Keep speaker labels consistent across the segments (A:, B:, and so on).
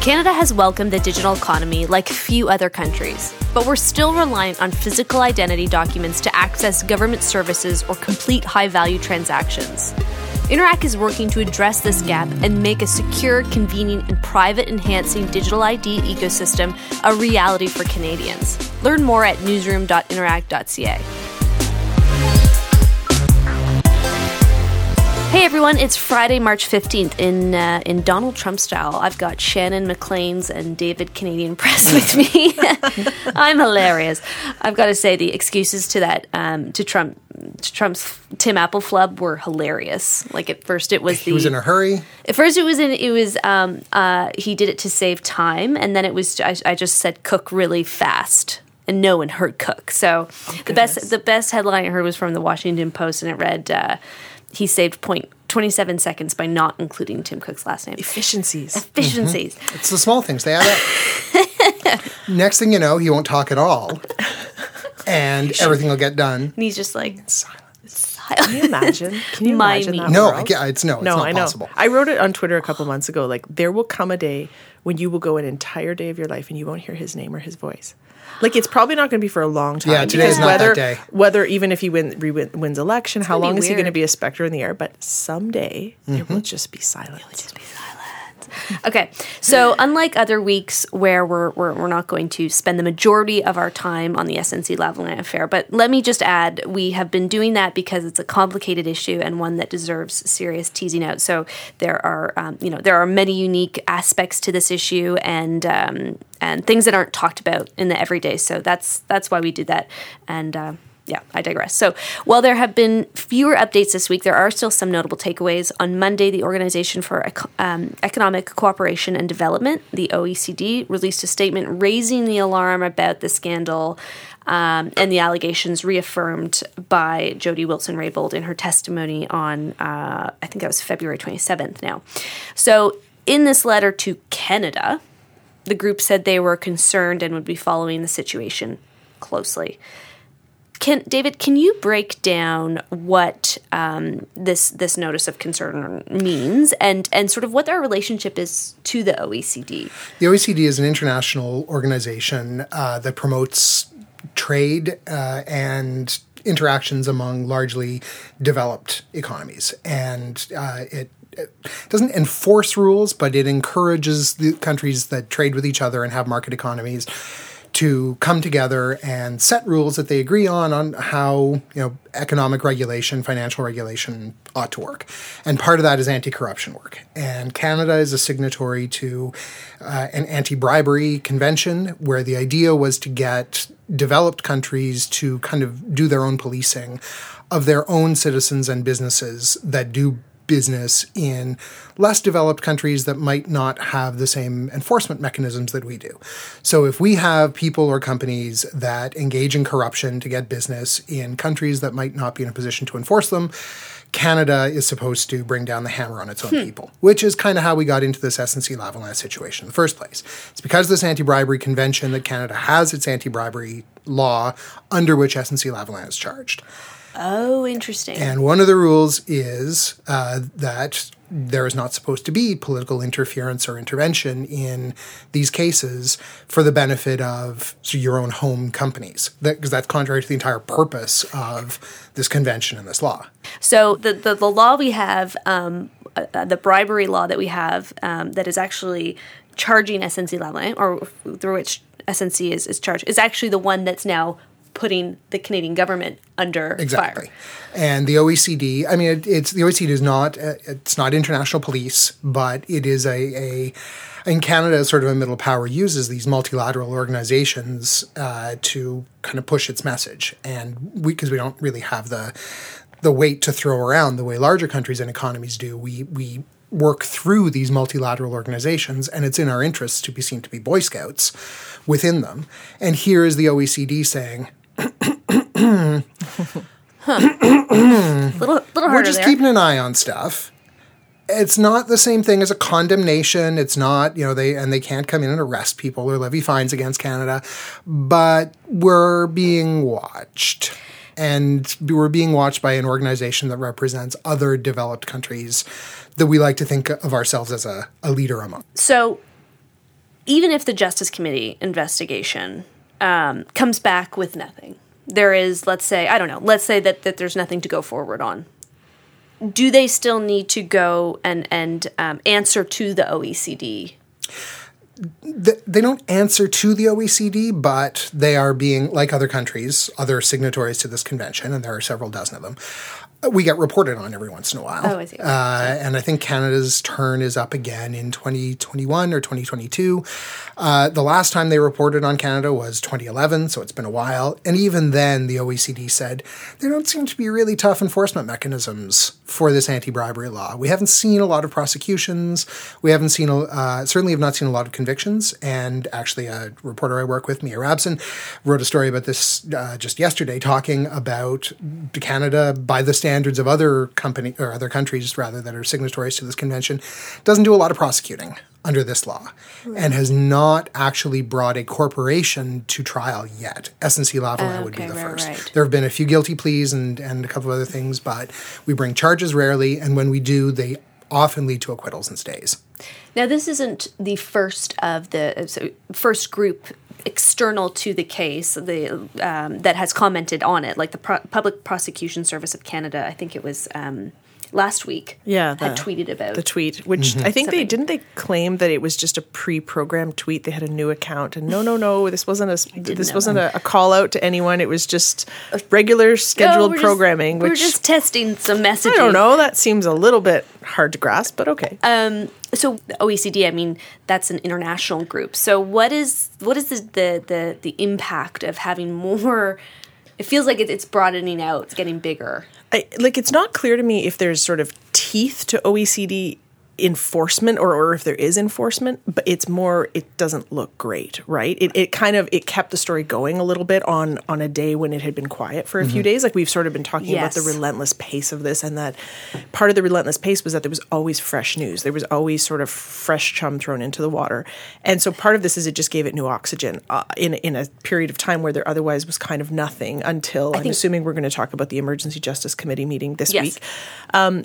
A: Canada has welcomed the digital economy like few other countries, but we're still reliant on physical identity documents to access government services or complete high value transactions. Interac is working to address this gap and make a secure, convenient, and private enhancing digital ID ecosystem a reality for Canadians. Learn more at newsroom.interac.ca. Hey everyone, it's Friday, March 15th. In uh, in Donald Trump style, I've got Shannon Maclean's and David Canadian Press with me. I'm hilarious. I've got to say the excuses to that um, to Trump to Trump's Tim Apple flub were hilarious. Like at first it was
B: He was in a hurry.
A: at first it was in it was um uh he did it to save time and then it was I, I just said cook really fast and no one heard cook. So the best the best headline I heard was from the Washington Post and it read uh, he saved point 27 seconds by not including Tim Cook's last name.
C: Efficiencies.
A: Efficiencies. Mm-hmm.
B: It's the small things, they add up. Next thing you know, he won't talk at all. And everything will get done.
A: And he's just like
C: Can you imagine? Can you imagine
A: Mimey.
C: that
B: No, I
C: world?
B: can't- it's no, it's
C: no,
B: not
C: I know.
B: possible.
C: I wrote it on Twitter a couple months ago. Like, there will come a day when you will go an entire day of your life and you won't hear his name or his voice. Like, it's probably not going to be for a long time.
B: Yeah, today
C: because
B: is not that
C: whether,
B: day.
C: Whether even if he win, re- wins election, how long is he going to be a specter in the air? But someday
B: Mm-hmm.
C: It will just be silence.
A: Okay, so unlike other weeks where we're, we're, we're not going to spend the majority of our time on the SNC Lavalin affair, but let me just add, we have been doing that because it's a complicated issue and one that deserves serious teasing out. So there are, um, you know, there are many unique aspects to this issue and um, and things that aren't talked about in the everyday. So that's that's why we did that. And uh, yeah, I digress. So, while there have been fewer updates this week, there are still some notable takeaways. On Monday, the Organization for um, Economic Cooperation and Development, the OECD, released a statement raising the alarm about the scandal um, and the allegations reaffirmed by Jody Wilson Raybould in her testimony on, uh, I think that was February 27th now. So, in this letter to Canada, the group said they were concerned and would be following the situation closely. Can David? Can you break down what um, this this notice of concern means, and and sort of what our relationship is to the OECD?
B: The OECD is an international organization uh, that promotes trade uh, and interactions among largely developed economies. And uh, it, it doesn't enforce rules, but it encourages the countries that trade with each other and have market economies to come together and set rules that they agree on on how you know economic regulation, financial regulation ought to work, and part of that is anti-corruption work. And Canada is a signatory to uh, an anti-bribery convention, where the idea was to get developed countries to kind of do their own policing of their own citizens and businesses that do business in less developed countries that might not have the same enforcement mechanisms that we do. So if we have people or companies that engage in corruption to get business in countries that might not be in a position to enforce them, Canada is supposed to bring down the hammer on its own hmm. people, which is kind of how we got into this SNC Lavalin situation in the first place. It's because of this anti-bribery convention that Canada has its anti-bribery law under which SNC Lavalin is charged.
A: Oh, interesting.
B: And one of the rules is uh, that there is not supposed to be political interference or intervention in these cases for the benefit of your own home companies, because that's contrary to the entire purpose of this convention and this law.
A: So the the, the law we have, um, uh, the bribery law that we have, um, that is actually charging SNC Lavalin, or through which SNC is, is charged, is actually the one that's now putting the Canadian government under
B: Exactly.
A: fire.
B: And the OECD, I mean, it, it's the OECD is not uh, it's not international police, but it is a, a in Canada, sort of a middle power uses these multilateral organizations uh, to kind of push its message, and we because we don't really have the the weight to throw around the way larger countries and economies do. We we work through these multilateral organizations, and it's in our interests to be seen to be Boy Scouts within them. And here is the OECD saying,
A: Little little harder
B: we're just
A: there.
B: keeping an eye on stuff. It's not the same thing as a condemnation. It's not, you know, they and they can't come in and arrest people or levy fines against Canada, but we're being watched. And we're being watched by an organization that represents other developed countries that we like to think of ourselves as a, a leader among.
A: So even if the Justice Committee investigation um, comes back with nothing, there is, let's say, I don't know, let's say that, that there's nothing to go forward on. Do they still need to go and, and um, answer to the OECD?
B: They don't answer to the OECD, but they are being, like other countries, other signatories to this convention, and there are several dozen of them, we get reported on every once in a while.
A: Oh, I see.
B: Uh, and I think Canada's turn is up again in 2021 or 2022. Uh, the last time they reported on Canada was 2011, so it's been a while. And even then, the OECD said there don't seem to be really tough enforcement mechanisms for this anti bribery law. We haven't seen a lot of prosecutions. We haven't seen, uh, certainly have not seen a lot of convictions. And actually, a reporter I work with, Mia Rabson, wrote a story about this uh, just yesterday, talking about Canada by the standards of other company or other countries rather that are signatories to this convention, doesn't do a lot of prosecuting under this law and has not actually brought a corporation to trial yet. SNC Lavalin would be the
A: right,
B: first.
A: right.
B: There have been a few guilty pleas and, and a couple of other things, but we bring charges rarely, and when we do, they often lead to acquittals and stays.
A: Now, this isn't the first of the uh, so first group external to the case the um, that has commented on it, like the Pro- Public Prosecution Service of Canada. I think it was um, last week.
C: Yeah,
A: had tweeted about
C: the tweet, which mm-hmm. I think they didn't they claim that it was just a pre-programmed tweet. They had a new account, and no, no, no, this wasn't a this wasn't a, a call out to anyone. It was just uh, regular
A: No,
C: scheduled
A: we're just-
C: programming.
A: we're
C: which
A: just testing some messaging.
C: I don't know. That seems a little bit hard to grasp, but okay.
A: Um, so OECD, I mean, that's an international group. So what is what is the the the, the impact of having more? It feels like it, it's broadening out. It's getting bigger.
C: I, like it's not clear to me if there's sort of teeth to OECD enforcement or, or if there is enforcement but it's more it doesn't look great right it, it kind of it kept the story going a little bit on on a day when it had been quiet for a few days like we've sort of been talking about the relentless pace of this and that part of the relentless pace was that there was always fresh news there was always sort of fresh chum thrown into the water and so part of this is it just gave it new oxygen uh, in, in a period of time where there otherwise was kind of nothing until i'm
A: think-
C: assuming we're going to talk about the emergency justice committee meeting this
A: Yes.
C: week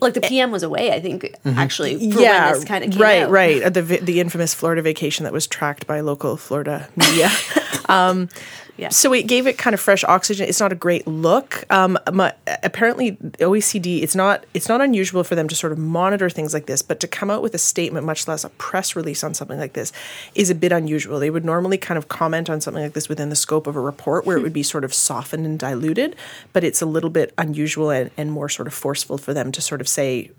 A: like the PM was away. I think actually for
C: Mm-hmm. Yeah,
A: when this kind of came
C: right,
A: out.
C: right. Uh, The the infamous Florida vacation that was tracked by local Florida media. um,
A: Yeah.
C: So it gave it kind of fresh oxygen. It's not a great look. Um, my, apparently, OECD. It's not. It's not unusual for them to sort of monitor things like this, but to come out with a statement, much less a press release on something like this, is a bit unusual. They would normally kind of comment on something like this within the scope of a report, where it would be sort of softened and diluted. But it's a little bit unusual and, and more sort of forceful for them to sort of say,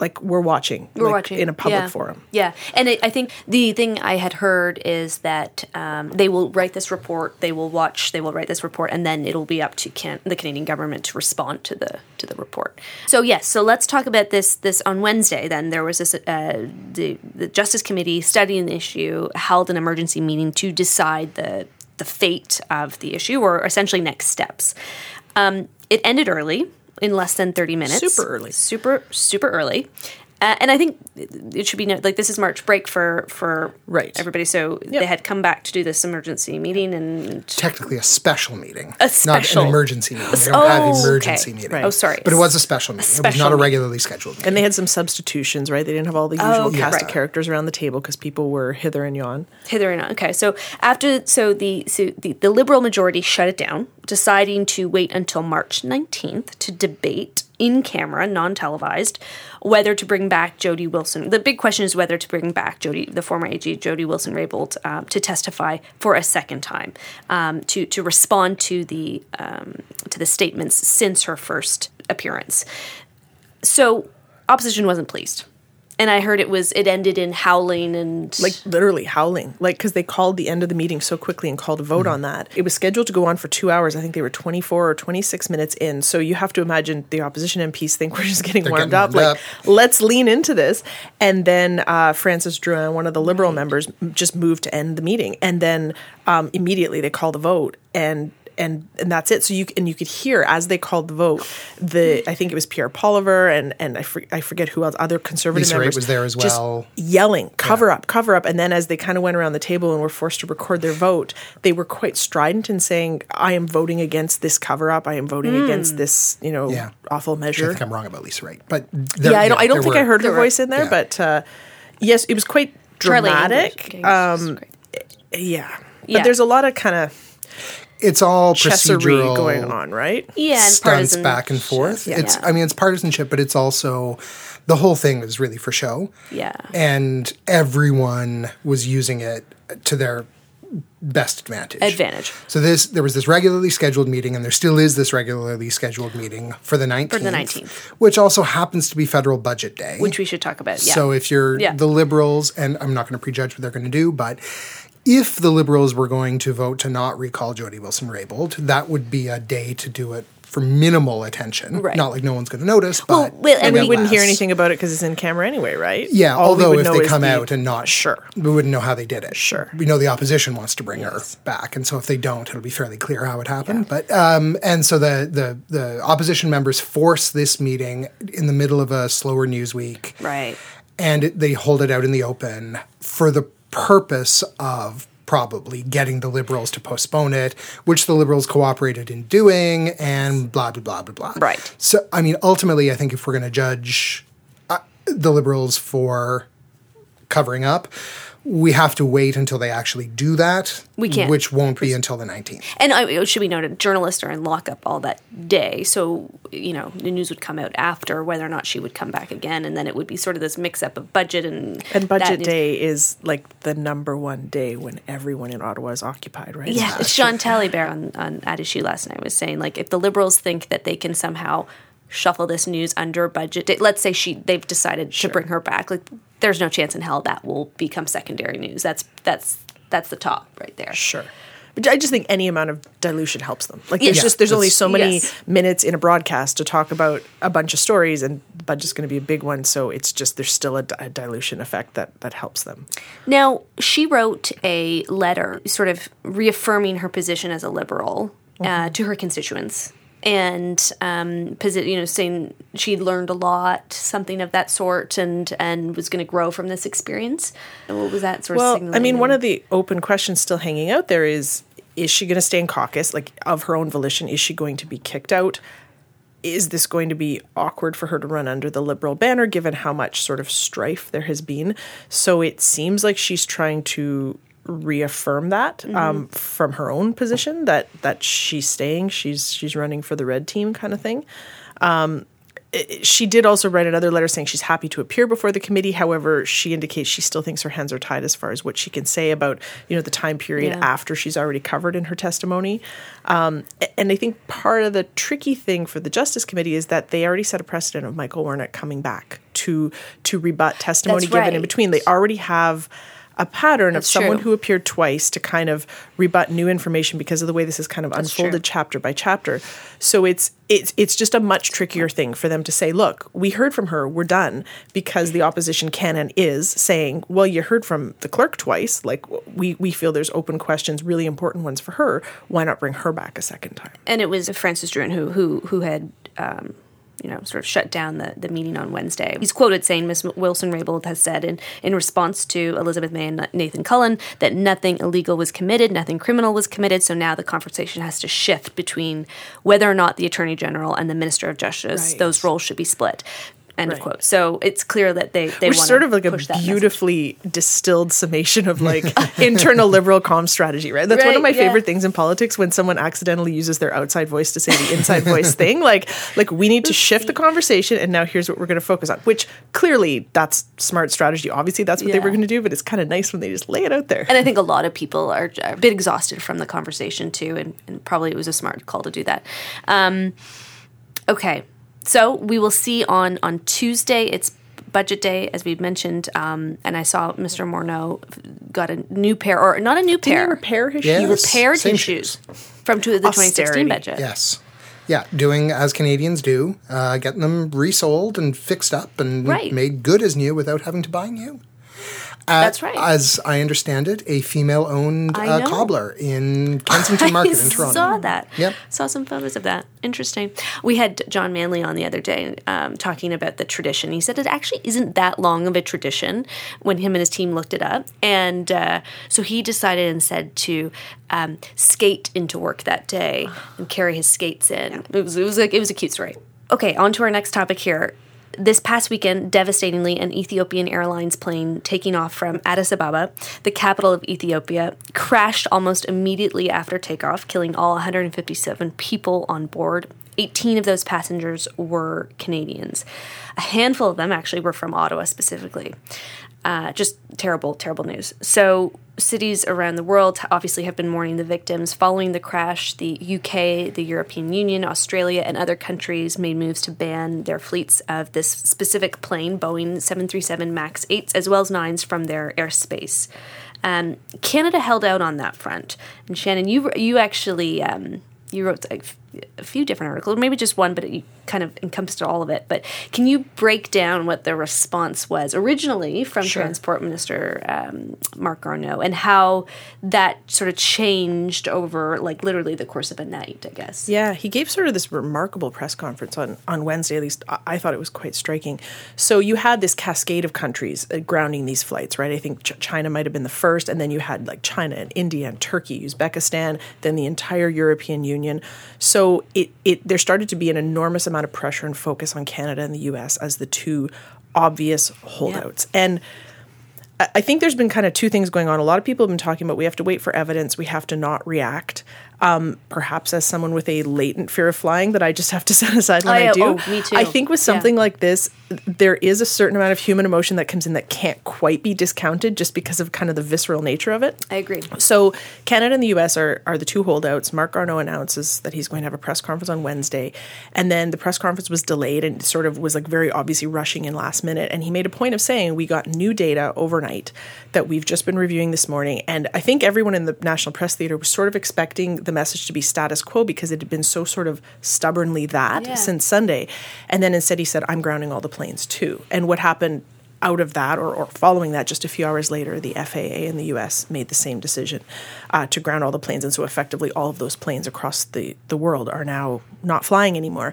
C: like, we're watching,
A: We're
C: like,
A: watching
C: in a public
A: yeah.
C: forum.
A: Yeah, and it, I think the thing I had heard is that um, they will write this report, they will watch, they will write this report, and then it'll be up to can- the Canadian government to respond to the to the report. So yes, so let's talk about this. This on Wednesday, then there was this uh, the the Justice Committee studying the issue held an emergency meeting to decide the the fate of the issue or essentially next steps. Um, it ended early in less than 30 minutes.
C: Super early.
A: Super, super early. Uh, and I think it should be noted, like this is March break for for
C: Right.
A: everybody. So they had come back to do this emergency meeting, and
B: Technically, a special meeting,
A: A
B: not
A: special-
B: an emergency meeting. They don't
A: Oh,
B: have
A: okay.
B: emergency meeting.
C: Right.
A: oh, sorry,
B: But it was a special meeting. it was
A: special
B: not a regularly scheduled meeting.
C: And they had some substitutions, right? They didn't have all the usual
A: Oh, okay.
C: cast
A: Right.
C: of characters around the table because people were hither and yon.
A: hither and yon. Okay, so after so the so the, the liberal majority shut it down, deciding to wait until March nineteenth to debate in camera, non televised, whether to bring back Jody Wilson. The big question is whether to bring back Jody, the former AG Jody Wilson Raybould, um, to testify for a second time, um, to to respond to the um, to the statements since her first appearance. So opposition wasn't pleased. And I heard it was it ended in howling and
C: Like literally howling, like because they called the end of the meeting so quickly and called a vote on that. It was scheduled to go on for two hours. I think they were 24 or 26 minutes in. So you have to imagine the opposition MPs think we're just getting
B: They're
C: warmed
B: getting
C: up.
B: warmed
C: like,
B: up.
C: let's lean into this. And then uh, Francis Drouin, one of the Liberal members, just moved to end the meeting. And then um, immediately they called the vote and. And, and that's it. So you and you could hear as they called the vote, the I think it was Pierre Poilievre and and I, for, I forget who else other conservative
B: Lisa Raitt
C: members
B: was there as
C: just
B: well.
C: yelling, cover up, cover up. And then as they kind of went around the table and were forced to record their vote, they were quite strident in saying, I am voting against this cover up. I am voting against this, you know,
B: Yeah.
C: awful measure."
B: I
C: measure.
B: think I'm wrong about Lisa Raitt, but there-
C: yeah, I don't, I don't think
B: were-
C: I heard her
A: were-
C: voice in there,
B: yeah.
C: but uh, yes, it was quite
A: Charlie
C: dramatic.
A: English. Okay, this is
C: Um,
A: great.
C: yeah.
A: Yeah.
C: But there's a lot of kind of
B: It's all
C: chessery
B: procedural
C: going on, right?
A: Yeah, and
B: stunts back and forth.
A: Yeah.
B: It's I mean it's partisanship, but it's also the whole thing was really for show.
A: Yeah.
B: And everyone was using it to their best advantage.
A: Advantage.
B: So this there was this regularly scheduled meeting, and there still is this regularly scheduled meeting for the nineteenth.
A: For the 19th.
B: which also happens to be federal budget day.
A: Which we should talk about. Yeah.
B: So if you're
A: Yeah.
B: the liberals, and I'm not going to prejudge what they're going to do, but if the liberals were going to vote to not recall Jody Wilson Raybould, that would be a day to do it for minimal attention.
A: Right.
B: Not like no one's going to notice,
A: Well,
B: but
A: well, and
C: we wouldn't hear anything about it because it's in camera anyway, right?
B: Yeah,
C: All
B: although if they come
C: the-
B: out and not
C: Sure.
B: we wouldn't know how they did it.
C: Sure.
B: we know the opposition wants to bring her back, and so if they don't, it'll be fairly clear how it happened. But um, and so the the the opposition members force this meeting in the middle of a slower news week,
A: Right.
B: and it, they hold it out in the open for the purpose of probably getting the liberals to postpone it, which the liberals cooperated in doing, and blah blah blah blah blah.
A: Right.
B: So I mean, ultimately, I think if we're going to judge uh, the liberals for covering up, we have to wait until they actually do that.
A: We can't.
B: which won't be until the nineteenth.
A: And I, it should be noted, journalists are in lockup all that day, so you know the news would come out after whether or not she would come back again, and then it would be sort of this mix-up of budget and
C: And budget day is like the number one day when everyone in Ottawa is occupied, right?
A: Yeah, Chantal Hébert on, on At Issue last night was saying like if the Liberals think that they can somehow shuffle this news under budget, let's say she they've decided to bring her back, like there's no chance in hell that will become secondary news. That's that's that's the top right there.
C: Sure. But I just think any amount of dilution helps them. Like there's
A: Yeah.
C: just there's only so many
A: Yes.
C: minutes in a broadcast to talk about a bunch of stories, and the budget's going to be a big one. So it's just there's still a, a dilution effect that that helps them.
A: Now, she wrote a letter sort of reaffirming her position as a liberal uh, to her constituents and um, you know saying she'd learned a lot something of that sort and and was going to grow from this experience what was that sort of
C: Well, I mean, one of the open questions still hanging out there is: Is she going to stay in caucus, like of her own volition? Is she going to be kicked out? Is this going to be awkward for her to run under the Liberal banner, given how much sort of strife there has been? So it seems like she's trying to reaffirm that um, from her own position that that she's staying, she's she's running for the red team, kind of thing she did also write another letter saying she's happy to appear before the committee. However, she indicates she still thinks her hands are tied as far as what she can say about you know the time period
A: Yeah.
C: after she's already covered in her testimony. Um, and I think part of the tricky thing for the Justice Committee is that they already set a precedent of Michael Wernick coming back to to rebut testimony
A: That's
C: given in between. They already have a pattern
A: That's
C: of someone
A: true.
C: who appeared twice to kind of rebut new information because of the way this is kind of unfolded
A: true.
C: chapter by chapter. So it's it's it's just a much trickier thing for them to say, look, we heard from her, we're done, because the opposition can and is saying, well, you heard from the clerk twice, like we we feel there's open questions, really important ones for her. Why not bring her back a second time?
A: and it was Francis Drouin who who who had um, you know sort of shut down the, the meeting on Wednesday. He's quoted saying Miss Wilson Raybould has said in in response to Elizabeth May and Nathan Cullen that nothing illegal was committed, nothing criminal was committed. So now the conversation has to shift between whether or not the Attorney General and the Minister of Justice
C: Right.
A: those roles should be split. End of quote. So it's clear that they they
C: Which sort of like a beautifully distilled summation of like internal liberal comm strategy, right? That's one of my
A: yeah.
C: favorite things in politics when someone accidentally uses their outside voice to say the inside voice thing. Like, like we need to shift the conversation, and now here's what we're going to focus on. Which clearly that's smart strategy. Obviously, that's what they were going to do, but it's kind of nice when they just lay it out there.
A: And I think a lot of people are a bit exhausted from the conversation too, and, and probably it was a smart call to do that. Um, okay, so we will see on on Tuesday. It's budget day, as we've mentioned, um, and I saw Mr. Morneau got a new pair, or not a new
C: Did he
A: pair.
C: repair his
B: Yeah.
A: He
C: shoes?
A: repaired
B: Same
A: his
B: shoes.
A: shoes from to the 2016 budget.
B: Yes. Yeah, doing as Canadians do, uh, getting them resold and fixed up and
A: Right.
B: made good as new without having to buy new. Uh,
A: That's right.
B: As I understand it, a female-owned uh, cobbler in Kensington Market
A: I
B: in Toronto.
A: I saw that.
B: Yep.
A: Saw some photos of that. Interesting. We had John Manley on the other day um, talking about the tradition. He said it actually isn't that long of a tradition when him and his team looked it up. And uh, so he decided and said to um, skate into work that day and carry his skates in. It was it was like it was a cute story. Okay, on to our next topic here. This past weekend, devastatingly, an Ethiopian Airlines plane taking off from Addis Ababa, the capital of Ethiopia, crashed almost immediately after takeoff, killing all 157 people on board. 18 of those passengers were Canadians. A handful of them actually were from Ottawa specifically. Uh, just terrible, terrible news. So, cities around the world obviously have been mourning the victims. Following the crash, the UK, the European Union, Australia, and other countries made moves to ban their fleets of this specific plane, Boeing 737 MAX 8s, as well as 9s, from their airspace. Um, Canada held out on that front. And Shannon, you, you actually. Um, you wrote a, few different articles, maybe just one, but it kind of encompassed all of it. But can you break down what the response was originally from
C: Sure.
A: Transport Minister um, Marc Garneau and how that sort of changed over, like, literally the course of a night, I guess?
C: Yeah, he gave sort of this remarkable press conference on, on Wednesday. At least I, I thought it was quite striking. So you had this cascade of countries uh, grounding these flights, right? I think Ch- China might have been the first, and then you had like China and India and Turkey, Uzbekistan, then the entire European Union. So it, it there started to be an enormous amount of pressure and focus on Canada and the U.S. as the two obvious holdouts, and. I- I think there's been kind of two things going on. A lot of people have been talking about we have to wait for evidence, we have to not react. Um, perhaps as someone with a latent fear of flying that I just have to set aside when
A: Oh, yeah.
C: I do.
A: Oh, me too.
C: I think with
A: Yeah.
C: something like this, there is a certain amount of human emotion that comes in that can't quite be discounted just because of kind of the visceral nature of it.
A: I agree.
C: So Canada and the US are, are the two holdouts. Marc Garneau announces that he's going to have a press conference on Wednesday. And then the press conference was delayed and sort of was like very obviously rushing in last minute. And he made a point of saying, We got new data overnight that we've just been reviewing this morning. And I think everyone in the National Press Theatre was sort of expecting the message to be status quo because it had been so sort of stubbornly that
A: Yeah.
C: since Sunday. And then instead he said, I'm grounding all the planes too. And what happened out of that or, or following that just a few hours later the faa in the us made the same decision uh, to ground all the planes and so effectively all of those planes across the, the world are now not flying anymore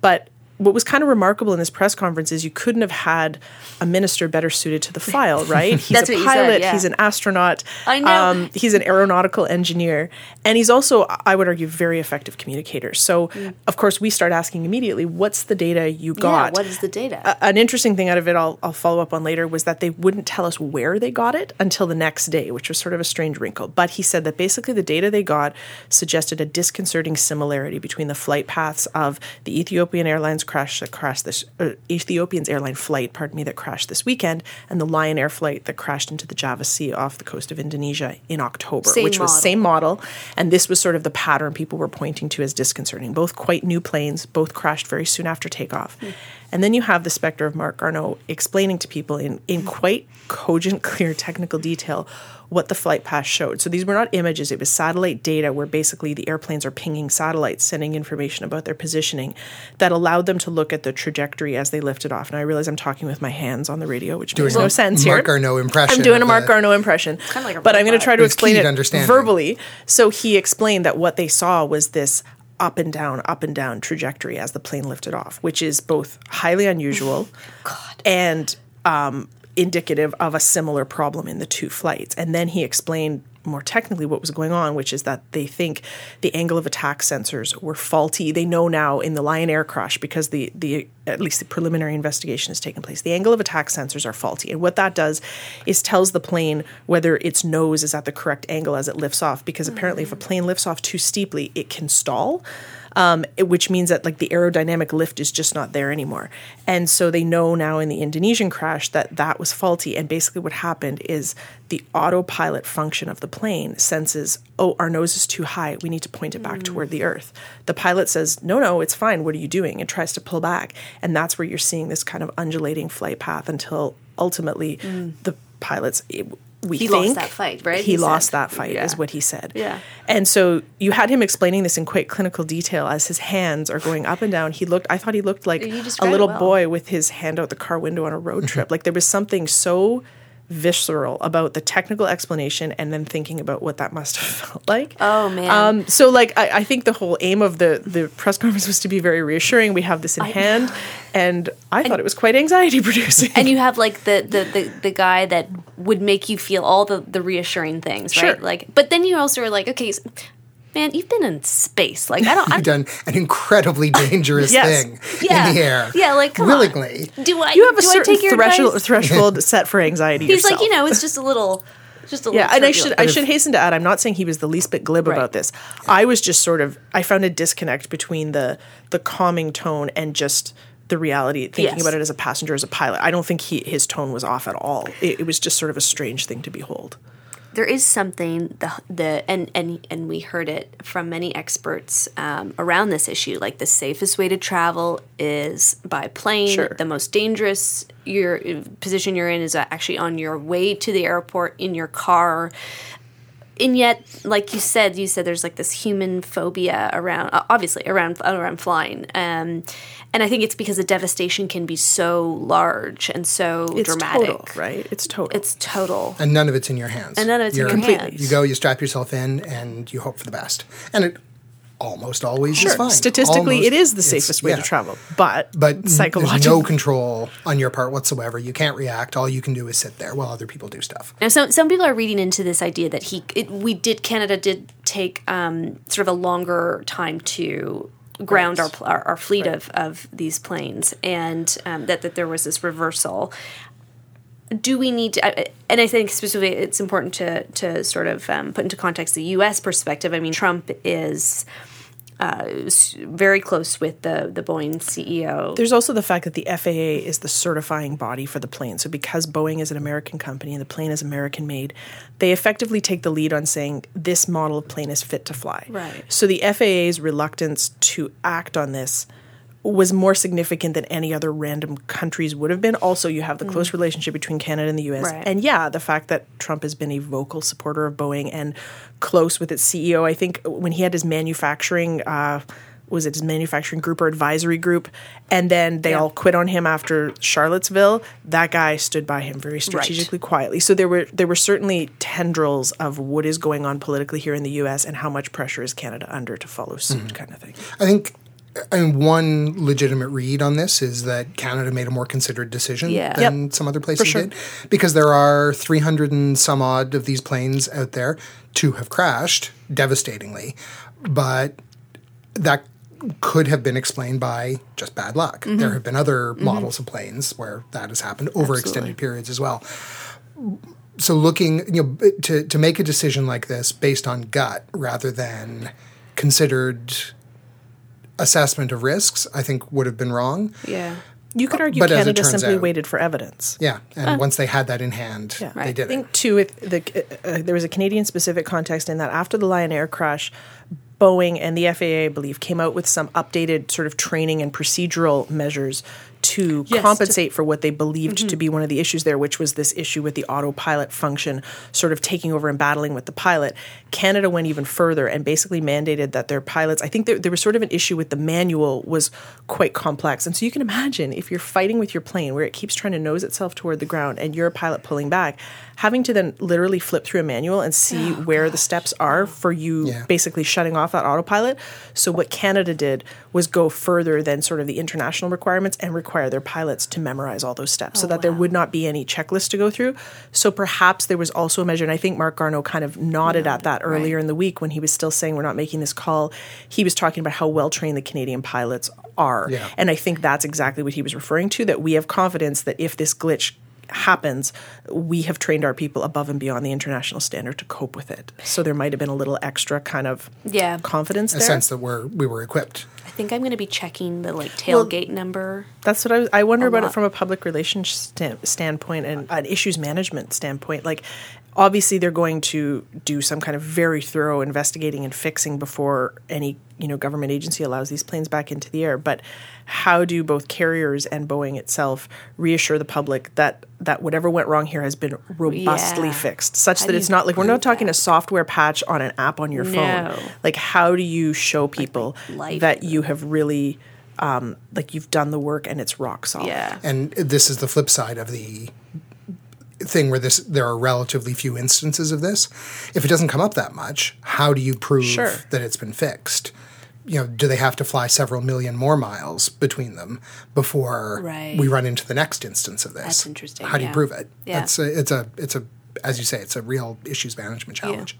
C: but what was kind of remarkable in this press conference is you couldn't have had a minister better suited to the file, right? He's a
A: you said,
C: pilot,
A: yeah.
C: he's an astronaut,
A: I know.
C: Um, he's an aeronautical engineer, and he's also, I would argue, very effective communicator. So, of course, we start asking immediately, what's the data you got?
A: Yeah, what is the data?
C: A- an interesting thing out of it I'll, I'll follow up on later was that they wouldn't tell us where they got it until the next day, which was sort of a strange wrinkle. But he said that basically the data they got suggested a disconcerting similarity between the flight paths of the Ethiopian Airlines crash that crashed this uh, Ethiopian's airline flight, pardon me, that crashed this weekend, and the Lion Air flight that crashed into the Java Sea off the coast of Indonesia in October,
A: Same
C: which was same model, and this was sort of the pattern people were pointing to as disconcerting. Both quite new planes, both crashed very soon after takeoff. And then you have the specter of Marc Garneau explaining to people in, in quite cogent, clear technical detail what the flight path showed. So these were not images, it was satellite data where basically the airplanes are pinging satellites, sending information about their positioning that allowed them to look at the trajectory as they lifted off. And I realize I'm talking with my hands on the radio, which makes no
B: a
C: sense
B: Marc
C: here.
B: Garneau impression
C: I'm doing a Marc
B: the-
C: Garneau impression.
A: kinda like a
C: but I'm going to try to explain it verbally. So he explained that what they saw was this up and down, up and down trajectory as the plane lifted off, which is both highly unusual and um, indicative of a similar problem in the two flights. And then he explained more technically what was going on, which is that they think the angle of attack sensors were faulty. They know now in the Lion Air crash because the the at least the preliminary investigation has taken place. The angle of attack sensors are faulty, and what that does is tells the plane whether its nose is at the correct angle as it lifts off. Because apparently, if a plane lifts off too steeply, it can stall um, which means that like the aerodynamic lift is just not there anymore. And so they know now in the Indonesian crash that that was faulty. And basically, what happened is the autopilot function of the plane senses, oh, our nose is too high. We need to point it back toward the earth. The pilot says, no, no, it's fine. What are you doing? And tries to pull back. And that's where you're seeing this kind of undulating flight path until ultimately the pilots. It, we
A: He lost that fight, right?
C: He,
A: He
C: lost
A: said.
C: that fight,
A: Yeah.
C: is what he said.
A: Yeah.
C: And so you had him explaining this in quite clinical detail as his hands are going up and down. He looked, I thought he looked like a little
A: well.
C: boy with his hand out the car window on a road trip. like there was something so visceral about the technical explanation and then thinking about what that must have felt like.
A: Oh, man.
C: Um, so like I, I think the whole aim of the the press conference was to be very reassuring. We have this in hand, and I thought it was quite anxiety producing.
A: and you have like the, the the the guy that would make you feel all the the reassuring things, right?
C: Sure.
A: Like, but then you also are like, okay, man, you've been in space. Like I don't. I,
B: You've done an incredibly dangerous
C: Yes.
B: thing
A: yeah,
B: in the air.
A: Yeah, like come on.
B: willingly.
A: Do I?
C: You have a
A: do
C: certain
A: take your
C: threshold threshold set for anxiety.
A: He's like, you know, it's just a little, just a little.
C: Yeah, and I should I should hasten to add, I'm not saying he was the least bit glib
A: Right.
C: about this. I was just sort of I found a disconnect between the the calming tone and just the reality. Thinking
A: Yes.
C: about it as a passenger, as a pilot, I don't think he his tone was off at all. It, it was just sort of a strange thing to behold.
A: There is something the the and and and we heard it from many experts um, around this issue. Like the safest way to travel is by plane.
C: Sure.
A: The most dangerous your position you're in is actually on your way to the airport in your car. And yet, like you said, you said there's like this human phobia around, uh, obviously around around flying, um, and I think it's because the devastation can be so large and so
C: It's
A: dramatic.
C: total, right? It's total.
A: It's total.
B: And none of it's in your hands.
A: And none of it's
B: You're-
A: your
C: Completely.
A: hands.
B: You go, you strap yourself in, and you hope for the best. And it almost always
C: sure.
B: is fine.
C: Statistically,
B: Almost-
C: it is the safest way
B: yeah.
C: to travel, but
B: But there's
C: psychologically,
B: no control on your part whatsoever. You can't react. All you can do is sit there while other people do stuff.
A: Now, some some people are reading into this idea that he, it, we did Canada did take um, sort of a longer time to ground our, our our fleet of of these planes, and um, that that there was this reversal. Do we need to? And I think specifically, it's important to to sort of um, put into context the U.S. perspective. I mean, Trump is. Uh, very close with the the Boeing CEO.
C: There's also the fact that the FAA is the certifying body for the plane. So because Boeing is an American company and the plane is American made, they effectively take the lead on saying this model of plane is fit to fly.
A: Right.
C: So the FAA's reluctance to act on this was more significant than any other random countries would have been. Also, you have the close relationship between Canada and the US.
A: Right.
C: And yeah, the fact that Trump has been a vocal supporter of Boeing and close with its CEO. I think when he had his manufacturing uh, was it his manufacturing group or advisory group, and then they
A: Yeah.
C: all quit on him after Charlottesville. That guy stood by him very strategically, quietly. So there were there were certainly tendrils of what is going on politically here in the U.S. and how much pressure is Canada under to follow suit, kind of thing.
B: I think I mean, one legitimate read on this is that Canada made a more considered decision
A: Yeah.
B: than
C: Yep.
B: some other places
C: sure.
B: did, because there are 300 and some odd of these planes out there. Two have crashed devastatingly, but that could have been explained by just bad luck.
C: Mm-hmm.
B: There have been other models of planes where that has happened over extended periods as well. So looking, you know, to to make a decision like this based on gut rather than considered assessment of risks, I think would have been wrong.
A: yeah.
C: You could argue
B: But
C: Canada simply
B: out-
C: waited for evidence.
B: Yeah, and once they had that in hand,
C: Yeah.
B: they
A: Right.
B: did
C: I think
B: it.
C: too, with the uh, there was a Canadian specific context in that after the Lion Air crash, Boeing and the FAA, I believe, came out with some updated sort of training and procedural measures to
A: Yes,
C: compensate for what they believed to mm-hmm. be one of the issues there, which was this issue with the autopilot function sort of taking over and battling with the pilot. Canada went even further and basically mandated that their pilots, I think there, there was sort of an issue with the manual was quite complex. And so you can imagine if you're fighting with your plane where it keeps trying to nose itself toward the ground and you're a pilot pulling back, having to then literally flip through a manual and see oh where the steps are for you
B: Yeah.
C: basically shutting off that autopilot. So what Canada did was go further than sort of the international requirements and require their pilots to memorize all those steps so oh, that there would not be any checklist to go through. So perhaps there was also a measure, and I think Marc Garneau kind of nodded at that earlier
A: right.
C: in the week when he was still saying we're not making this call. He was talking about how well trained the Canadian pilots are.
B: Yeah.
C: And I think that's exactly what he was referring to that we have confidence that if this glitch happens, we have trained our people above and beyond the international standard to cope with it. So there might have been a little extra kind of
A: Yeah.
C: confidence
B: A
C: there.
B: sense that we're we were equipped.
A: I think I'm going to be checking the like
C: Well,
A: tailgate number.
C: That's what I was, I wonder
A: A
C: about it from a public relations sta- standpoint and an issues management standpoint. Like, obviously, they're going to do some kind of very thorough investigating and fixing before any you know government agency allows these planes back into the air. But how do both carriers and Boeing itself reassure the public that that whatever went wrong here has been robustly
A: Yeah.
C: fixed, such
A: How
C: that it's not like we're not talking
A: that?
C: a software patch on an app on your phone. Like, how do you show people
A: life.
C: that you have really um, like you've done the work and it's rock solid?
A: Yeah.
B: And this is the flip side of the thing where this there are relatively few instances of this. If it doesn't come up that much, how do you prove
C: Sure.
B: that it's been fixed? You know, do they have to fly several million more miles between them before
A: Right.
B: we run into the next instance of this?
A: That's interesting,
B: How do you prove it?
A: Yeah.
B: That's a, it's a it's a as you say, it's a real issues management challenge.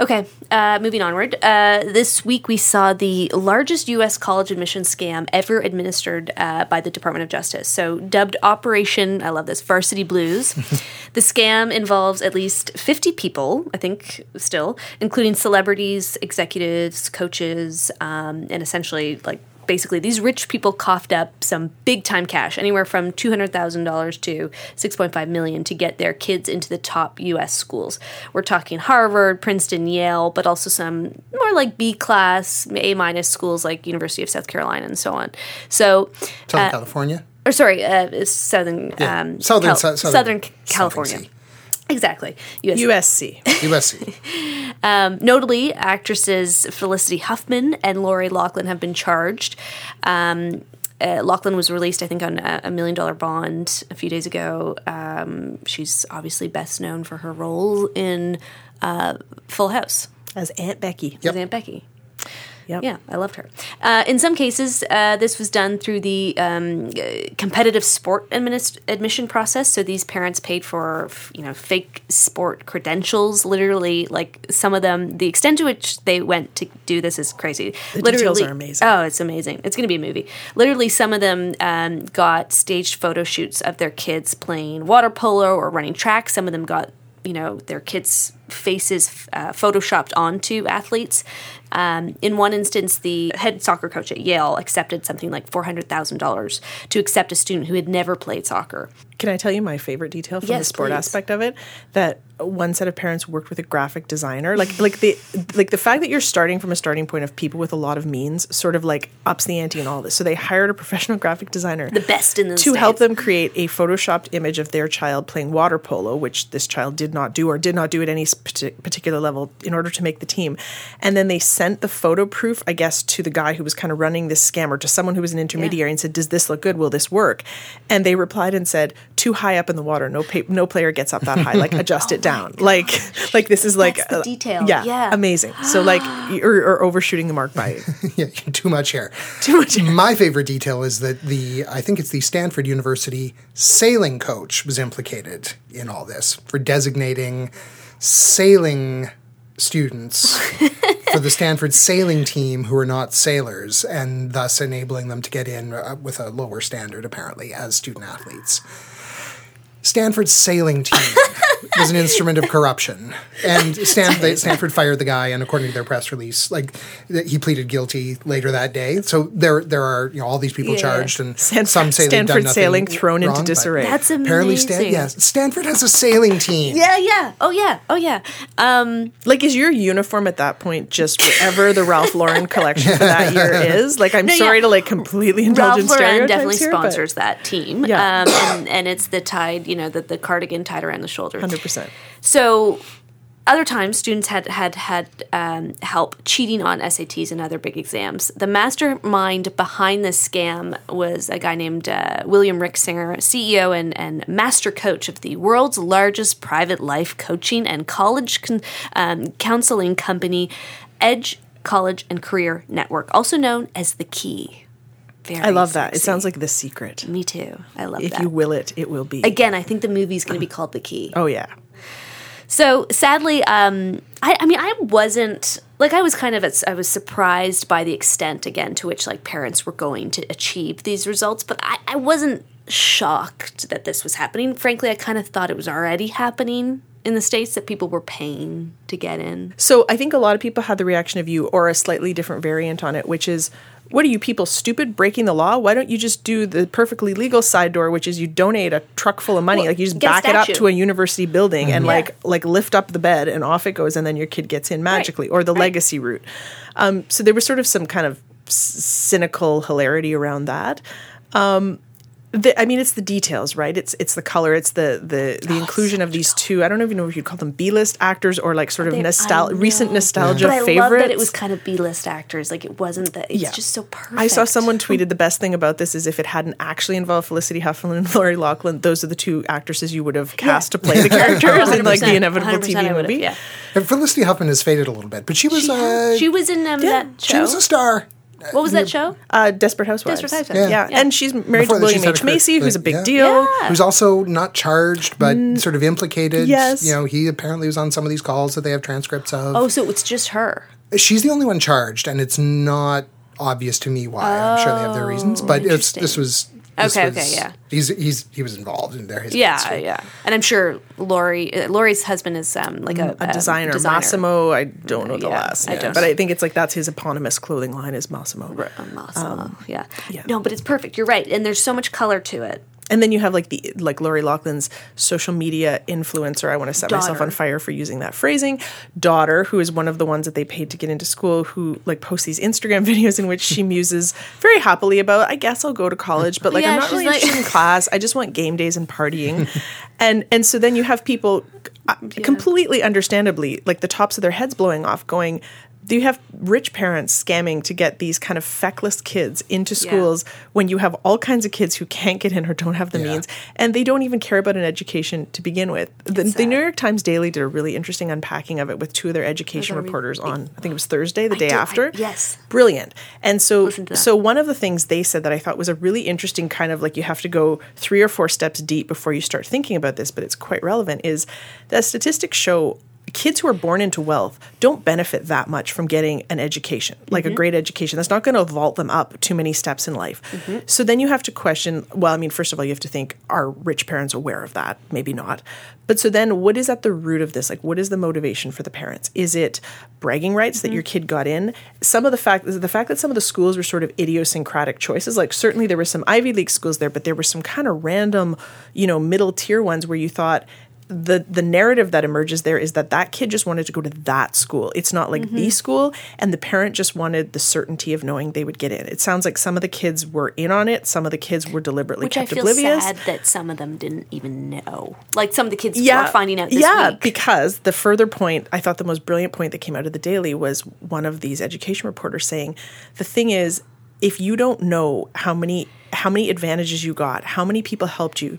A: Okay, uh, moving onward. Uh, this week we saw the largest U.S. college admission scam ever administered uh, by the Department of Justice. So, dubbed Operation, I love this, Varsity Blues. the scam involves at least 50 people, I think, still, including celebrities, executives, coaches, um, and essentially like basically these rich people coughed up some big time cash, anywhere from two hundred thousand dollars to six point five million, to get their kids into the top U.S. schools. We're talking Harvard, Princeton, Yale, but also some more like B class, A minus schools like University of South Carolina and so on. So,
B: Southern California.
A: or sorry, uh, Southern
B: Yeah.
A: um,
B: Southern,
A: Cal-
B: Southern,
A: Southern California. Exactly. US.
C: USC.
B: USC.
A: Notably, actresses Felicity Huffman and Lori Loughlin have been charged. Um, uh, Loughlin was released, I think, on a, a million dollar bond a few days ago. Um, she's obviously best known for her role in uh, Full House
C: As Aunt Becky.
A: as Aunt Becky.
C: Yep.
A: Yeah, I loved her. Uh, in some cases, uh, this was done through the um, competitive sport adminis- admission process. So these parents paid for, you know, fake sport credentials. Literally, like some of them, the extent to which they went to do this is crazy.
C: The
A: Literally,
C: details are amazing.
A: Oh, it's amazing. It's going to be a movie. Literally, some of them um, got staged photo shoots of their kids playing water polo or running track. Some of them got you know their kids' faces uh, photoshopped onto athletes. Um, in one instance, the head soccer coach at Yale accepted something like four hundred thousand dollars to accept a student who had never played soccer.
C: Can I tell you my favorite detail from the sport
A: please.
C: aspect of it? That one set of parents worked with a graphic designer. Like like the like the fact that you're starting from a starting point of people with a lot of means sort of like ups the ante and all this. So they hired a professional graphic designer
A: The best in the
C: to help them create a photoshopped image of their child playing water polo, which this child did not do or did not do at any particular level in order to make the team. And then they sent the photo proof, I guess, to the guy who was kind of running this scam or to someone who was an intermediary and said, "Does this look good? Will this work?" And they replied and said, "Too high up in the water. No pa- no player gets up that high. Like adjust it down. Like like this is like uh,
A: detail.
C: Yeah,
A: Yeah.
C: amazing. So like or, or overshooting the mark by
B: yeah, too much hair.
C: too much.
B: My favorite detail is that the I think it's the Stanford University sailing coach was implicated in all this for designating sailing students for the Stanford sailing team who are not sailors and thus enabling them to get in uh, with a lower standard apparently as student athletes. Stanford's sailing team was an instrument of corruption, and Stan- they, Stanford fired the guy. And according to their press release, like th- he pleaded guilty later that day. So there, there are you know all these people
A: Yeah.
B: charged, and
C: Stanford-
B: some say they've done
C: Stanford sailing thrown into
B: wrong, but
C: disarray.
A: That's
B: Apparently,
A: amazing.
B: Stan- yes, Stanford has a sailing team.
A: Yeah, yeah. Oh, yeah. Oh, yeah. Um,
C: Like, is your uniform at that point just whatever the Ralph Lauren collection for that year is? Like, I'm
A: No,
C: sorry
A: yeah.
C: to like completely indulge
A: Ralph
C: in
A: Lauren
C: stereotypes
A: definitely
C: here, but
A: sponsors that team.
C: Yeah.
A: Um, and, and it's the tied, you know, the, the cardigan tied around the shoulder.
C: 100%.
A: So other times, students had had had um, help cheating on SATs and other big exams. The mastermind behind this scam was a guy named uh, William Rick Singer, CEO and, and master coach of the world's largest private life coaching and college con- um, counseling company, Edge College and Career Network, also known as the Key. Very
C: I love that. It sounds like the secret.
A: me too. I love
C: If
A: that.
C: If you will it, it will be.
A: Again, I think the movie's going to be called The Key.
C: oh, yeah.
A: So sadly, um, I, I mean, I wasn't like I was kind of I was surprised by the extent again to which like parents were going to achieve these results, but I, I wasn't shocked that this was happening. Frankly, I kind of thought it was already happening in the states that people were paying to get in.
C: So I think a lot of people had the reaction of you or a slightly different variant on it, which is, what are you people stupid breaking the law? Why don't you just do the perfectly legal side door, which is you donate a truck full of money,
A: Well,
C: like you just back it up to a university building and
A: Yeah.
C: like like lift up the bed and off it goes, and then your kid gets in magically, or the legacy route. Um, so there was sort of some kind of s- cynical hilarity around that. Um, the, I mean, it's the details, right? It's it's the color, it's the the the inclusion of these two. I don't even know if you'd call them B list actors or like sort of
A: They-
C: nostal- recent
A: know.
C: nostalgia
A: But I
C: favorites.
A: love that it was kind of B list actors. Like it wasn't that. It's
C: Yeah.
A: just so perfect.
C: I saw someone tweeted the best thing about this is if it hadn't actually involved Felicity Huffman and Lori Loughlin, those are the two actresses you would have cast to play the characters in like the inevitable
A: 100%
C: TV
A: would've,
C: movie.
A: Yeah.
B: And Felicity Huffman has faded a little bit, but she was
A: She,
B: uh,
A: she was in um,
C: yeah,
A: that
B: she was a star.
A: What was that show?
C: Uh, Desperate Housewives.
A: Desperate Housewives.
C: Yeah.
A: Yeah.
C: and she's married
B: Before
C: to William
B: she's had
C: H
B: a career-
C: Macy, who's a big
B: yeah.
C: deal.
A: Yeah.
B: Who's also not charged, but sort of implicated.
C: Yes.
B: You know, he apparently was on some of these calls that they have transcripts of.
A: Oh, so it's just her.
B: She's the only one charged, and it's not obvious to me why. I'm sure they have their reasons, but it's, this was. This
A: Okay,
B: was-
A: okay, yeah.
B: He's he's he was involved in there. His
A: Yeah,
B: history.
A: yeah. And I'm sure Lori, uh, Lori's husband is um, like a,
C: a designer, Massimo. I don't know the
A: Yeah,
C: last
A: I
C: name,
A: don't.
C: but I think it's like that's his eponymous clothing line is Massimo.
A: Uh, Massimo, yeah.
C: yeah.
A: No, but it's perfect. You're right, and there's so much color to it.
C: And then you have like the like Lori Loughlin's social media influencer. I want to set myself on fire for using that phrasing. Daughter, who is one of the ones that they paid to get into school, who like posts these Instagram videos in which she muses very happily about. I guess I'll go to college, but like
A: Yeah,
C: I'm not really
A: like-
C: interested in class. I just want game days and partying. and and so then you have people uh, completely understandably like the tops of their heads blowing off, going. Do you have rich parents scamming to get these kind of feckless kids into
A: Yeah.
C: schools when you have all kinds of kids who can't get in or don't have the
B: Yeah.
C: means and they don't even care about an education to begin with. The, the. New York Times Daily did a really interesting unpacking of it with two of their education
A: read-
C: reporters on. I think it was Thursday, the day
A: did, I-
C: after.
A: yes.
C: brilliant. And so,
A: Listen to that.
C: so one of the things they said that I thought was a really interesting kind of like you have to go three or four steps deep before you start thinking about this, but it's quite relevant. Is that statistics show kids who are born into wealth don't benefit that much from getting an education, like
A: Mm-hmm.
C: a great education. That's not going to vault them up too many steps in life.
A: Mm-hmm.
C: So then you have to question well, I mean, first of all, you have to think are rich parents aware of that? Maybe not. But so then what is at the root of this? Like, what is the motivation for the parents? Is it bragging rights that your kid got in? Some of the fact, the fact that some of the schools were sort of idiosyncratic choices, like certainly there were some Ivy League schools there, but there were some kind of random, you know, middle tier ones where you thought, the the narrative that emerges there is that that kid just wanted to go to that school. It's not like
A: Mm-hmm.
C: the school, and the parent just wanted the certainty of knowing they would get in. It sounds like some of the kids were in on it. Some of the kids were deliberately
A: Which I
C: kept
A: feel
C: oblivious.
A: sad that some of them didn't even know. Like some of the kids
C: Yeah,
A: were finding out this
C: yeah,
A: week.
C: because the further point, I thought the most brilliant point that came out of the Daily was one of these education reporters saying, the thing is, if you don't know how many how many advantages you got, how many people helped you,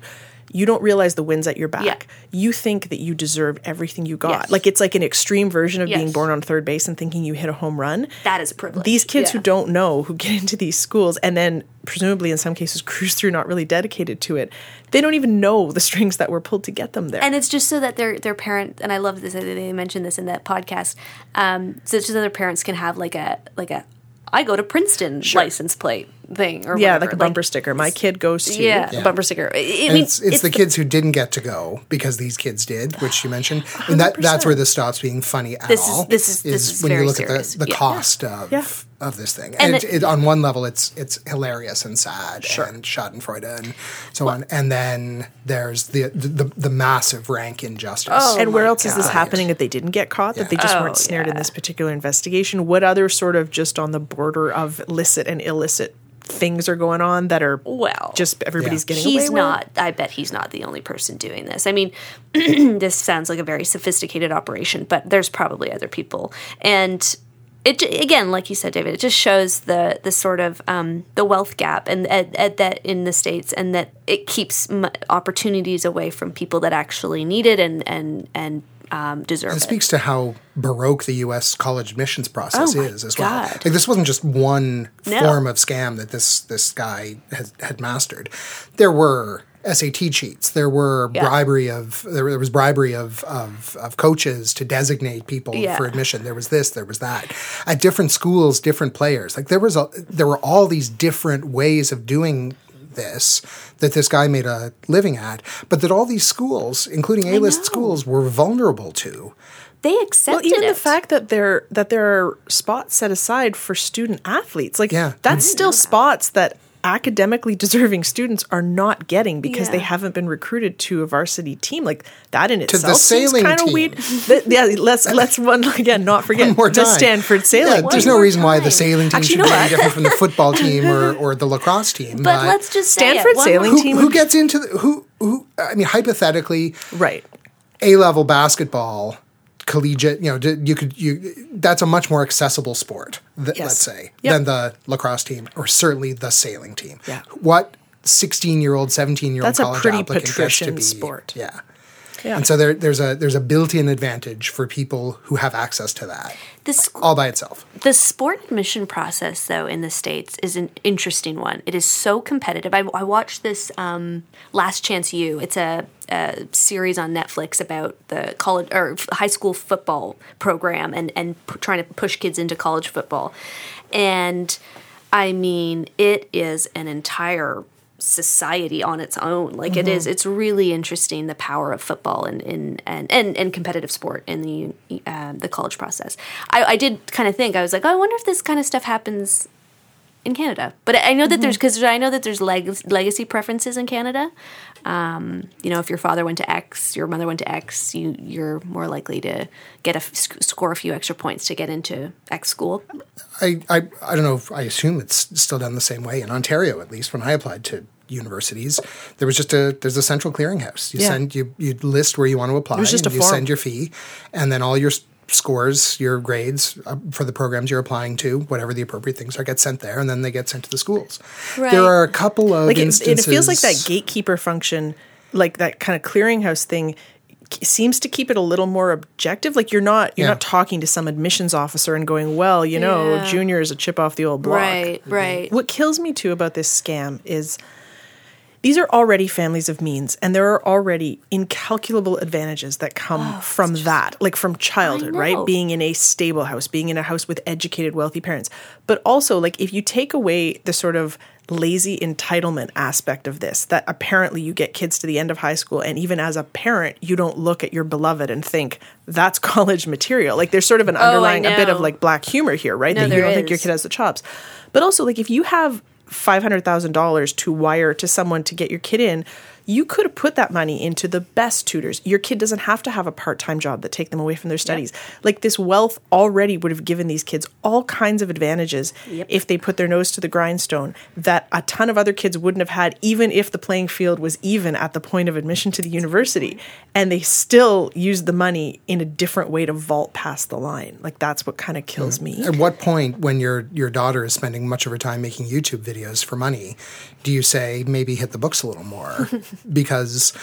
C: you don't realize the wins at your back.
A: Yeah.
C: You think that you deserve everything you got.
A: Yes.
C: Like it's like an extreme version of being born on third base and thinking you hit a home run.
A: that is a privilege.
C: These kids who don't know, who get into these schools and then presumably in some cases cruise through not really dedicated to it, they don't even know the strings that were pulled to get them there.
A: and it's just so that their their parent and I love this. They mentioned this in that podcast. Um, so it's just that their parents can have like a like a I go to Princeton license plate thing or
C: yeah,
A: whatever.
C: like a bumper sticker. My kid goes to
A: Yeah,
B: Yeah.
A: a bumper sticker. I- I mean,
B: it's, it's, the, kids who didn't get to go because these kids did, which you mentioned, and that that's where this stops being funny at
A: This is-
B: all.
A: this is- this is
B: when you look
A: serious.
B: at the, the
A: Yeah.
B: cost of
C: Yeah.
B: of this thing,
A: And
B: and,
A: it-
B: it, on one level, it's it's hilarious and sad and Schadenfreude and so on, and then there's the the, the massive rank injustice.
A: Oh,
C: and where
A: my
C: else is this happening that they didn't get caught, that they just
A: Oh,
C: weren't snared in this particular investigation? What other sort of just on the border of licit and illicit things are going on that are
A: Well,
C: just everybody's
B: Yeah.
C: getting
A: he's
C: away with?
A: not i bet he's not the only person doing this i mean this sounds like a very sophisticated operation but there's probably other people and it again like you said david it just shows the the sort of um, the wealth gap and at, at that in the states and that it keeps m- opportunities away from people that actually need it and and and um, deserve
B: It
A: it
B: speaks to how baroque the U.S. college admissions process
A: Oh
B: is as well. Like this wasn't just one
A: No.
B: form of scam that this this guy had, had mastered. There were SAT cheats. There were
A: Yeah.
B: bribery of there, there was bribery of, of of coaches to designate people
A: Yeah.
B: for admission. There was this. There was that. At different schools, different players. Like there was a there were all these different ways of doing this that this guy made a living at, but that all these schools, including A list schools, were vulnerable to.
A: they
C: Well,
A: accepted
C: even
A: it
C: the fact that there that there are spots set aside for student athletes, like
B: Yeah.
C: that's still spots that academically deserving students are not getting because they haven't been recruited to a varsity team. Like that in
B: the
C: itself seems kind of weird. Th- yeah, let's let's one again not forget
B: One more
C: the. Stanford sailing.
B: Yeah, there's
C: team.
B: no
A: more
B: reason why the sailing team
C: Actually,
B: should
C: you
B: be
C: know
B: any different from the football team or, or the lacrosse team.
A: but let's just say
C: Stanford
A: it.
C: Sailing
A: more-
B: who,
C: team
B: who gets into the, who who I mean hypothetically
C: right.
B: A level basketball collegiate you know you could you that's a much more accessible sport th-
C: Yes.
B: let's say
C: Yep.
B: than the lacrosse team or certainly the sailing team
C: Yeah.
B: what 16 year old 17 year old
C: That's a
B: college
C: pretty
B: applicant gets to
C: patrician
B: be
C: sport.
B: yeah
C: Yeah.
B: And so there, there's a there's a built-in advantage for people who have access to that
A: This
B: all by itself.
A: The sport admission process, though, in the States is an interesting one. It is so competitive. I, I watched this um, Last Chance U. It's a, a series on Netflix about the college or high school football program and, and p- trying to push kids into college football. And I mean, it is an entire society on its own. Like it is, it's really interesting the power of football and and and, and, and competitive sport in the um, the college process. I, I did kind of think I was like, oh, I wonder if this kind of stuff happens in Canada. But I know that there's because I know that there's leg- legacy preferences in Canada. Um, you know, if your father went to X, your mother went to X, you you're more likely to get a f- score a few extra points to get into X school.
B: I, I, I don't know if I assume it's still done the same way in Ontario, at least when I applied to universities. There was just a there's a central clearinghouse. You
C: Yeah.
B: send you you list where you want to apply.
C: It was just
B: and
C: a
B: you
C: form.
B: send your fee, and then all your scores, your grades uh, for the programs you're applying to, whatever the appropriate things are, get sent there, and then they get sent to the schools.
A: Right.
B: There are a couple of
C: like it,
B: instances.
C: it feels like that gatekeeper function like that kind of clearinghouse thing seems to keep it a little more objective like you're not you're
B: Yeah.
C: not talking to some admissions officer and going well you know
A: Yeah.
C: junior is a chip off the old block
A: Right, right.
C: what kills me too about this scam is these are already families of means and there are already incalculable advantages that come from that like from childhood right? being in a stable house being in a house with educated wealthy parents. But also like if you take away the sort of lazy entitlement aspect of this that apparently you get kids to the end of high school and even as a parent you don't look at your beloved and think that's college material. Like there's sort of an
A: Oh,
C: underlying a bit of like black humor here right?
A: No,
C: that you don't think your kid has the chops. But also like if you have $500,000 to wire to someone to get your kid in, you could have put that money into the best tutors. Your kid doesn't have to have a part-time job that take them away from their studies. Like this wealth already would have given these kids all kinds of advantages if they put their nose to the grindstone that a ton of other kids wouldn't have had even if the playing field was even at the point of admission to the university and they still used the money in a different way to vault past the line. Like that's what kind of kills me.
B: At what point, when your your daughter is spending much of her time making YouTube videos for money, do you say maybe hit the books a little more? because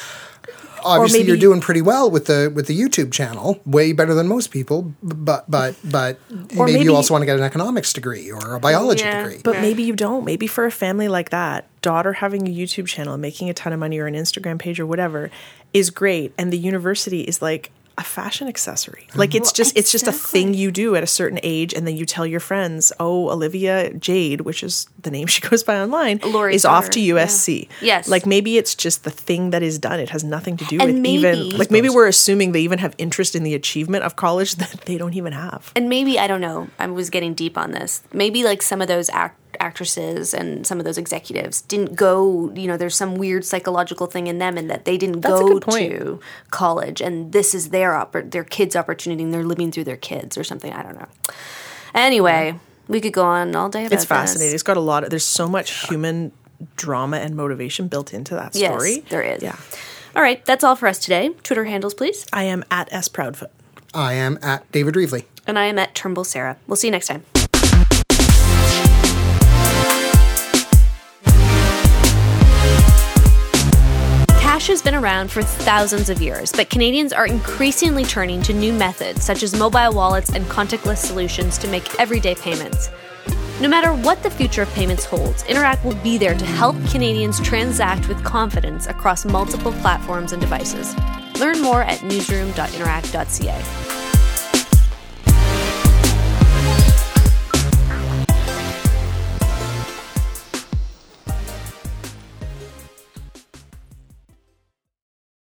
B: obviously you're doing pretty well with the with the YouTube channel, way better than most people. But but but maybe,
C: maybe-
B: you also want to get an economics degree or a biology
A: Yeah.
B: degree.
C: But maybe you don't. Maybe for a family like that, daughter having a YouTube channel, making a ton of money or an Instagram page or whatever is great. And the university is like a fashion accessory. Mm-hmm. Like it's
A: Well,
C: just it's just a thing you do at a certain age and then you tell your friends, "Oh, Olivia Jade, which is the name she goes by online,
A: Lori's
C: is off to
A: daughter, yeah.
C: USC."
A: Yes.
C: Like maybe it's just the thing that is done. It has nothing to do
A: And
C: with
A: maybe-
C: even like maybe we're assuming they even have interest in the achievement of college that they don't even have.
A: and maybe I don't know. I was getting deep on this. Maybe like some of those act- actresses and some of those executives didn't go. You know, there's some weird psychological thing in them, and that they didn't
C: That's
A: go to college, and this is their oppor- their kids' opportunity, and they're living through their kids or something. I don't know. Anyway, we could go on all day about
C: It's fascinating.
A: This.
C: It's got a lot of there's so much human drama and motivation built into that
A: Yes,
C: story.
A: there is.
C: Yeah.
A: All right, that's all for us today. Twitter handles, please.
C: I am at S Proudfoot.
B: I am at David Reevely.
A: And I am at Turnbull Sarah. We'll see you next time. Has been around for thousands of years, but Canadians are increasingly turning to new methods such as mobile wallets and contactless solutions to make everyday payments. No matter what the future of payments holds, Interac will be there to help Canadians transact with confidence across multiple platforms and devices. Learn more at newsroom.interac.ca.